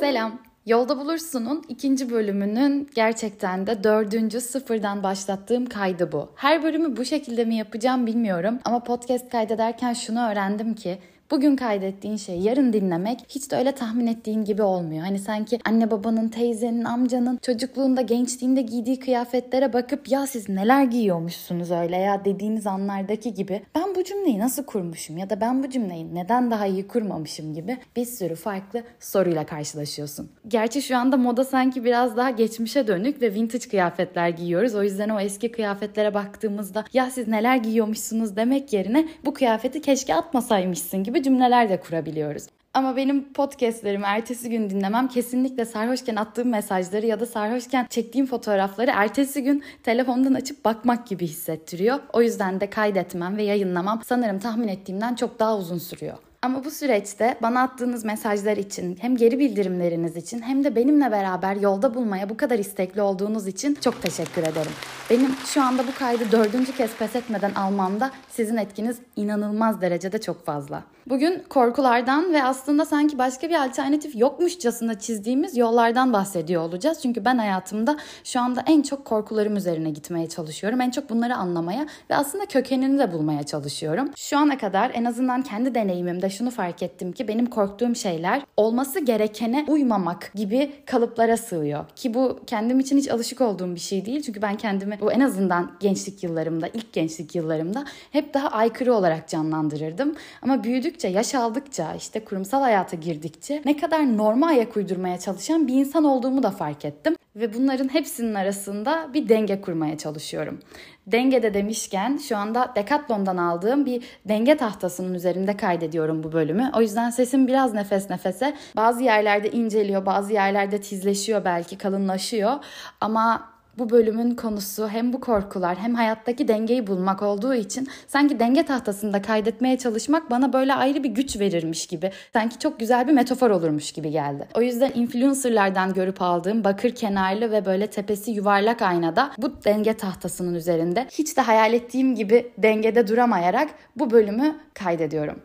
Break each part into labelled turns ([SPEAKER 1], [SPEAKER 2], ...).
[SPEAKER 1] Selam. Yolda Bulursun'un ikinci bölümünün gerçekten de dördüncü sıfırdan başlattığım kaydı bu. Her bölümü bu şekilde mi yapacağım bilmiyorum ama podcast kaydederken şunu öğrendim ki Bugün kaydettiğin şeyi yarın dinlemek hiç de öyle tahmin ettiğin gibi olmuyor. Hani sanki anne babanın, teyzenin, amcanın çocukluğunda, gençliğinde giydiği kıyafetlere bakıp ya siz neler giyiyormuşsunuz öyle ya dediğiniz anlardaki gibi ben bu cümleyi nasıl kurmuşum ya da ben bu cümleyi neden daha iyi kurmamışım gibi bir sürü farklı soruyla karşılaşıyorsun. Gerçi şu anda moda sanki biraz daha geçmişe dönük ve vintage kıyafetler giyiyoruz. O yüzden o eski kıyafetlere baktığımızda ya siz neler giyiyormuşsunuz demek yerine bu kıyafeti keşke atmasaymışsın gibi cümleler de kurabiliyoruz. Ama benim podcastlerimi ertesi gün dinlemem kesinlikle sarhoşken attığım mesajları ya da sarhoşken çektiğim fotoğrafları ertesi gün telefondan açıp bakmak gibi hissettiriyor. O yüzden de kaydetmem ve yayınlamam sanırım tahmin ettiğimden çok daha uzun sürüyor. Ama bu süreçte bana attığınız mesajlar için, hem geri bildirimleriniz için hem de benimle beraber yolda bulmaya bu kadar istekli olduğunuz için çok teşekkür ederim. Benim şu anda bu kaydı dördüncü kez pes etmeden almamda sizin etkiniz inanılmaz derecede çok fazla. Bugün korkulardan ve aslında sanki başka bir alternatif yokmuşçasına çizdiğimiz yollardan bahsediyor olacağız. Çünkü ben hayatımda şu anda en çok korkularım üzerine gitmeye çalışıyorum. En çok bunları anlamaya ve aslında kökenini de bulmaya çalışıyorum. Şu ana kadar en azından kendi deneyimimde şunu fark ettim ki benim korktuğum şeyler olması gerekene uymamak gibi kalıplara sığıyor. Ki bu kendim için hiç alışık olduğum bir şey değil. Çünkü ben kendimi bu en azından gençlik yıllarımda, ilk gençlik yıllarımda hep daha aykırı olarak canlandırırdım. Ama büyüdükçe, yaş aldıkça, işte kurumsal hayata girdikçe ne kadar norma ayak uydurmaya çalışan bir insan olduğumu da fark ettim. Ve bunların hepsinin arasında bir denge kurmaya çalışıyorum. Dengede demişken şu anda Decathlon'dan aldığım bir denge tahtasının üzerinde kaydediyorum bu bölümü. O yüzden sesim biraz nefes nefese. Bazı yerlerde inceliyor, bazı yerlerde tizleşiyor belki, kalınlaşıyor. Ama bu bölümün konusu hem bu korkular hem hayattaki dengeyi bulmak olduğu için sanki denge tahtasında kaydetmeye çalışmak bana böyle ayrı bir güç verirmiş gibi. Sanki çok güzel bir metafor olurmuş gibi geldi. O yüzden influencerlardan görüp aldığım bakır kenarlı ve böyle tepesi yuvarlak aynada bu denge tahtasının üzerinde hiç de hayal ettiğim gibi dengede duramayarak bu bölümü kaydediyorum.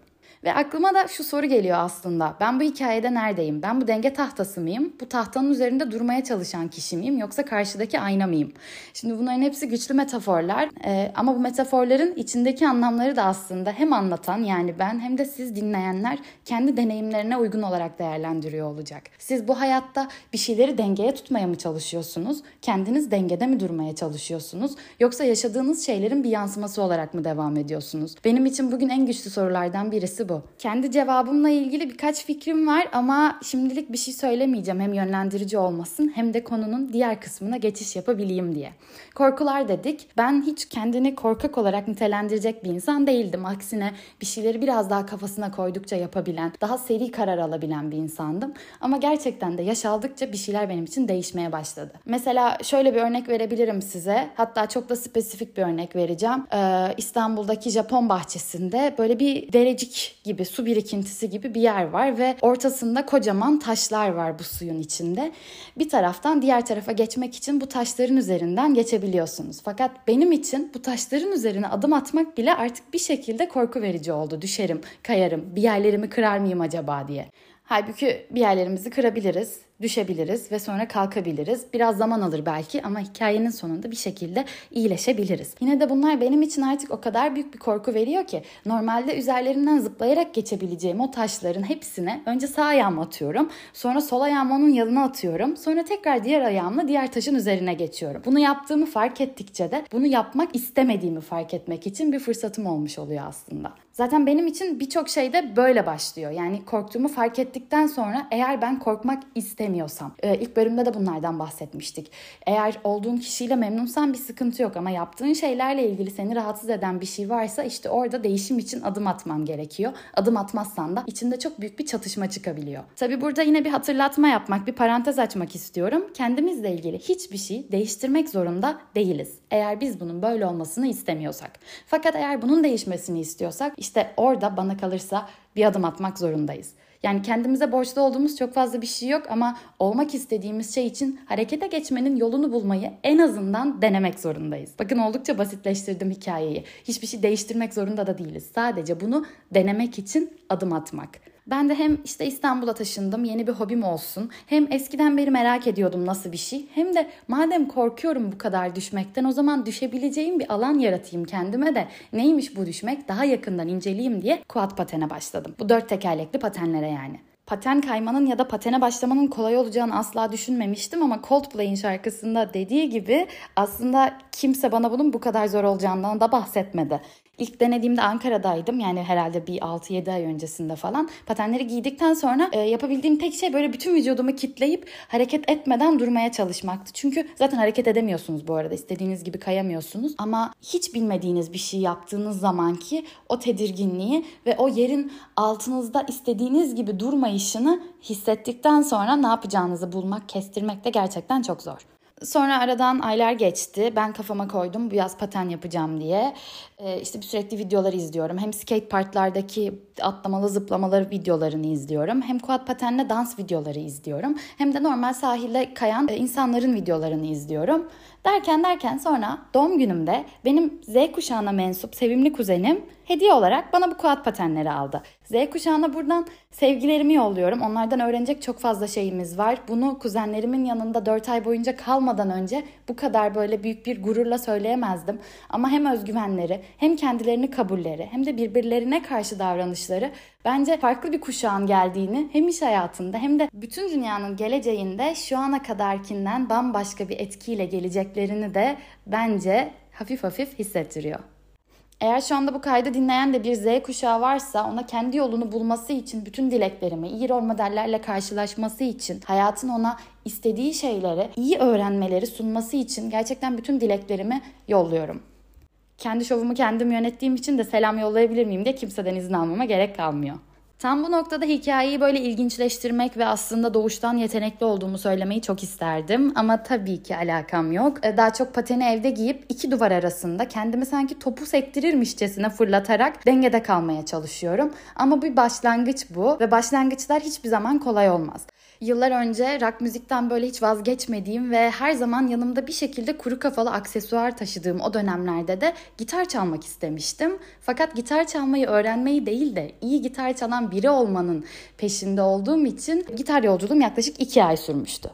[SPEAKER 1] Ve aklıma da şu soru geliyor aslında. Ben bu hikayede neredeyim? Ben bu denge tahtası mıyım? Bu tahtanın üzerinde durmaya çalışan kişi miyim? Yoksa karşıdaki ayna mıyım? Şimdi bunların hepsi güçlü metaforlar. Ee, ama bu metaforların içindeki anlamları da aslında hem anlatan yani ben hem de siz dinleyenler kendi deneyimlerine uygun olarak değerlendiriyor olacak. Siz bu hayatta bir şeyleri dengeye tutmaya mı çalışıyorsunuz? Kendiniz dengede mi durmaya çalışıyorsunuz? Yoksa yaşadığınız şeylerin bir yansıması olarak mı devam ediyorsunuz? Benim için bugün en güçlü sorulardan birisi bu bu. Kendi cevabımla ilgili birkaç fikrim var ama şimdilik bir şey söylemeyeceğim. Hem yönlendirici olmasın hem de konunun diğer kısmına geçiş yapabileyim diye. Korkular dedik. Ben hiç kendini korkak olarak nitelendirecek bir insan değildim. Aksine bir şeyleri biraz daha kafasına koydukça yapabilen, daha seri karar alabilen bir insandım. Ama gerçekten de yaş aldıkça bir şeyler benim için değişmeye başladı. Mesela şöyle bir örnek verebilirim size. Hatta çok da spesifik bir örnek vereceğim. Ee, İstanbul'daki Japon bahçesinde böyle bir derecik gibi su birikintisi gibi bir yer var ve ortasında kocaman taşlar var bu suyun içinde. Bir taraftan diğer tarafa geçmek için bu taşların üzerinden geçebiliyorsunuz. Fakat benim için bu taşların üzerine adım atmak bile artık bir şekilde korku verici oldu. Düşerim, kayarım, bir yerlerimi kırar mıyım acaba diye. Halbuki bir yerlerimizi kırabiliriz düşebiliriz ve sonra kalkabiliriz. Biraz zaman alır belki ama hikayenin sonunda bir şekilde iyileşebiliriz. Yine de bunlar benim için artık o kadar büyük bir korku veriyor ki normalde üzerlerinden zıplayarak geçebileceğim o taşların hepsine önce sağ ayağımı atıyorum. Sonra sol ayağımı onun yanına atıyorum. Sonra tekrar diğer ayağımla diğer taşın üzerine geçiyorum. Bunu yaptığımı fark ettikçe de bunu yapmak istemediğimi fark etmek için bir fırsatım olmuş oluyor aslında. Zaten benim için birçok şey de böyle başlıyor. Yani korktuğumu fark ettikten sonra eğer ben korkmak istemiyorsam. Ee, ilk bölümde de bunlardan bahsetmiştik. Eğer olduğun kişiyle memnunsan bir sıkıntı yok ama yaptığın şeylerle ilgili seni rahatsız eden bir şey varsa işte orada değişim için adım atman gerekiyor. Adım atmazsan da içinde çok büyük bir çatışma çıkabiliyor. Tabi burada yine bir hatırlatma yapmak, bir parantez açmak istiyorum. Kendimizle ilgili hiçbir şey değiştirmek zorunda değiliz. Eğer biz bunun böyle olmasını istemiyorsak. Fakat eğer bunun değişmesini istiyorsak işte orada bana kalırsa bir adım atmak zorundayız. Yani kendimize borçlu olduğumuz çok fazla bir şey yok ama olmak istediğimiz şey için harekete geçmenin yolunu bulmayı en azından denemek zorundayız. Bakın oldukça basitleştirdim hikayeyi. Hiçbir şey değiştirmek zorunda da değiliz. Sadece bunu denemek için adım atmak. Ben de hem işte İstanbul'a taşındım yeni bir hobim olsun. Hem eskiden beri merak ediyordum nasıl bir şey. Hem de madem korkuyorum bu kadar düşmekten o zaman düşebileceğim bir alan yaratayım kendime de. Neymiş bu düşmek daha yakından inceleyeyim diye quad patene başladım. Bu dört tekerlekli patenlere yani paten kaymanın ya da patene başlamanın kolay olacağını asla düşünmemiştim ama Coldplay'in şarkısında dediği gibi aslında kimse bana bunun bu kadar zor olacağından da bahsetmedi. İlk denediğimde Ankara'daydım. Yani herhalde bir 6-7 ay öncesinde falan. Patenleri giydikten sonra e, yapabildiğim tek şey böyle bütün vücudumu kitleyip hareket etmeden durmaya çalışmaktı. Çünkü zaten hareket edemiyorsunuz bu arada. İstediğiniz gibi kayamıyorsunuz. Ama hiç bilmediğiniz bir şey yaptığınız zamanki o tedirginliği ve o yerin altınızda istediğiniz gibi durmayışını hissettikten sonra ne yapacağınızı bulmak, kestirmek de gerçekten çok zor. Sonra aradan aylar geçti. Ben kafama koydum bu yaz paten yapacağım diye. Ee, işte bir sürekli videolar izliyorum. Hem skate parklardaki atlamalı zıplamaları videolarını izliyorum. Hem quad patenle dans videoları izliyorum. Hem de normal sahilde kayan e, insanların videolarını izliyorum. Derken derken sonra doğum günümde benim Z kuşağına mensup sevimli kuzenim hediye olarak bana bu kuat patenleri aldı. Z kuşağına buradan sevgilerimi yolluyorum. Onlardan öğrenecek çok fazla şeyimiz var. Bunu kuzenlerimin yanında 4 ay boyunca kalmadan önce bu kadar böyle büyük bir gururla söyleyemezdim. Ama hem özgüvenleri, hem kendilerini kabulleri, hem de birbirlerine karşı davranışları bence farklı bir kuşağın geldiğini hem iş hayatında hem de bütün dünyanın geleceğinde şu ana kadarkinden bambaşka bir etkiyle geleceklerini de bence hafif hafif hissettiriyor. Eğer şu anda bu kaydı dinleyen de bir Z kuşağı varsa ona kendi yolunu bulması için bütün dileklerimi, iyi rol modellerle karşılaşması için, hayatın ona istediği şeyleri, iyi öğrenmeleri sunması için gerçekten bütün dileklerimi yolluyorum. Kendi şovumu kendim yönettiğim için de selam yollayabilir miyim diye kimseden izin almama gerek kalmıyor. Tam bu noktada hikayeyi böyle ilginçleştirmek ve aslında doğuştan yetenekli olduğumu söylemeyi çok isterdim. Ama tabii ki alakam yok. E, daha çok pateni evde giyip iki duvar arasında kendimi sanki topu sektirirmişçesine fırlatarak dengede kalmaya çalışıyorum. Ama bir başlangıç bu ve başlangıçlar hiçbir zaman kolay olmaz. Yıllar önce rock müzikten böyle hiç vazgeçmediğim ve her zaman yanımda bir şekilde kuru kafalı aksesuar taşıdığım o dönemlerde de gitar çalmak istemiştim. Fakat gitar çalmayı öğrenmeyi değil de iyi gitar çalan biri olmanın peşinde olduğum için gitar yolculuğum yaklaşık iki ay sürmüştü.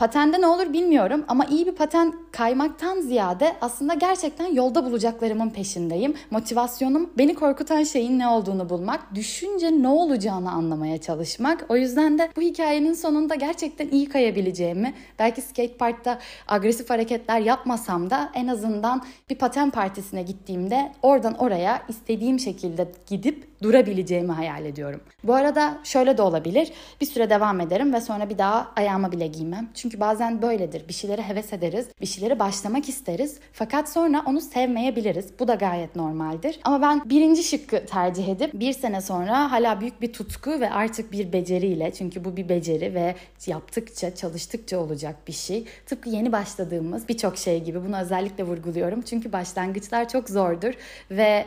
[SPEAKER 1] Patende ne olur bilmiyorum ama iyi bir paten kaymaktan ziyade aslında gerçekten yolda bulacaklarımın peşindeyim. Motivasyonum beni korkutan şeyin ne olduğunu bulmak, düşünce ne olacağını anlamaya çalışmak. O yüzden de bu hikayenin sonunda gerçekten iyi kayabileceğimi, belki skate parkta agresif hareketler yapmasam da en azından bir paten partisine gittiğimde oradan oraya istediğim şekilde gidip durabileceğimi hayal ediyorum. Bu arada şöyle de olabilir. Bir süre devam ederim ve sonra bir daha ayağıma bile giymem. Çünkü bazen böyledir. Bir şeylere heves ederiz, bir şeylere başlamak isteriz. Fakat sonra onu sevmeyebiliriz. Bu da gayet normaldir. Ama ben birinci şıkkı tercih edip bir sene sonra hala büyük bir tutku ve artık bir beceriyle çünkü bu bir beceri ve yaptıkça, çalıştıkça olacak bir şey. Tıpkı yeni başladığımız birçok şey gibi bunu özellikle vurguluyorum. Çünkü başlangıçlar çok zordur ve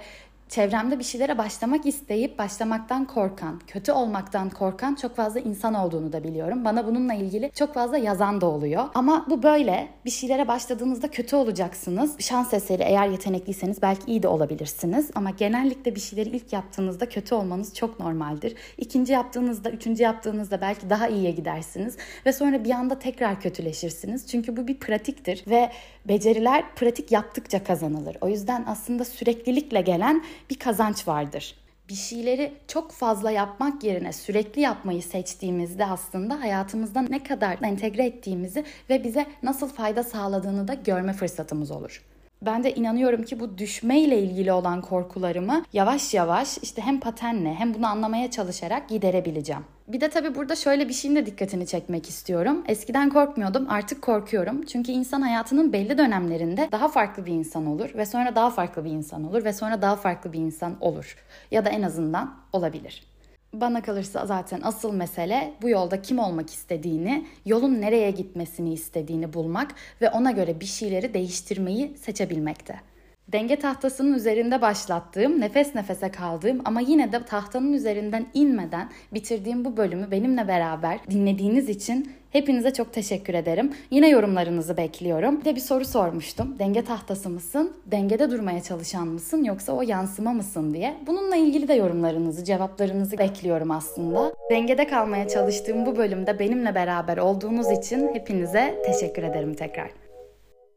[SPEAKER 1] çevremde bir şeylere başlamak isteyip başlamaktan korkan, kötü olmaktan korkan çok fazla insan olduğunu da biliyorum. Bana bununla ilgili çok fazla yazan da oluyor. Ama bu böyle. Bir şeylere başladığınızda kötü olacaksınız. Şans eseri eğer yetenekliyseniz belki iyi de olabilirsiniz. Ama genellikle bir şeyleri ilk yaptığınızda kötü olmanız çok normaldir. İkinci yaptığınızda, üçüncü yaptığınızda belki daha iyiye gidersiniz. Ve sonra bir anda tekrar kötüleşirsiniz. Çünkü bu bir pratiktir ve beceriler pratik yaptıkça kazanılır. O yüzden aslında süreklilikle gelen bir kazanç vardır. Bir şeyleri çok fazla yapmak yerine sürekli yapmayı seçtiğimizde aslında hayatımızda ne kadar entegre ettiğimizi ve bize nasıl fayda sağladığını da görme fırsatımız olur. Ben de inanıyorum ki bu düşmeyle ilgili olan korkularımı yavaş yavaş işte hem patenle hem bunu anlamaya çalışarak giderebileceğim. Bir de tabii burada şöyle bir şeyin de dikkatini çekmek istiyorum. Eskiden korkmuyordum, artık korkuyorum. Çünkü insan hayatının belli dönemlerinde daha farklı bir insan olur ve sonra daha farklı bir insan olur ve sonra daha farklı bir insan olur. Ya da en azından olabilir. Bana kalırsa zaten asıl mesele bu yolda kim olmak istediğini, yolun nereye gitmesini istediğini bulmak ve ona göre bir şeyleri değiştirmeyi seçebilmekte. Denge tahtasının üzerinde başlattığım, nefes nefese kaldığım ama yine de tahtanın üzerinden inmeden bitirdiğim bu bölümü benimle beraber dinlediğiniz için Hepinize çok teşekkür ederim. Yine yorumlarınızı bekliyorum. Bir de bir soru sormuştum. Denge tahtası mısın? Dengede durmaya çalışan mısın? Yoksa o yansıma mısın diye. Bununla ilgili de yorumlarınızı, cevaplarınızı bekliyorum aslında. Dengede kalmaya çalıştığım bu bölümde benimle beraber olduğunuz için hepinize teşekkür ederim tekrar.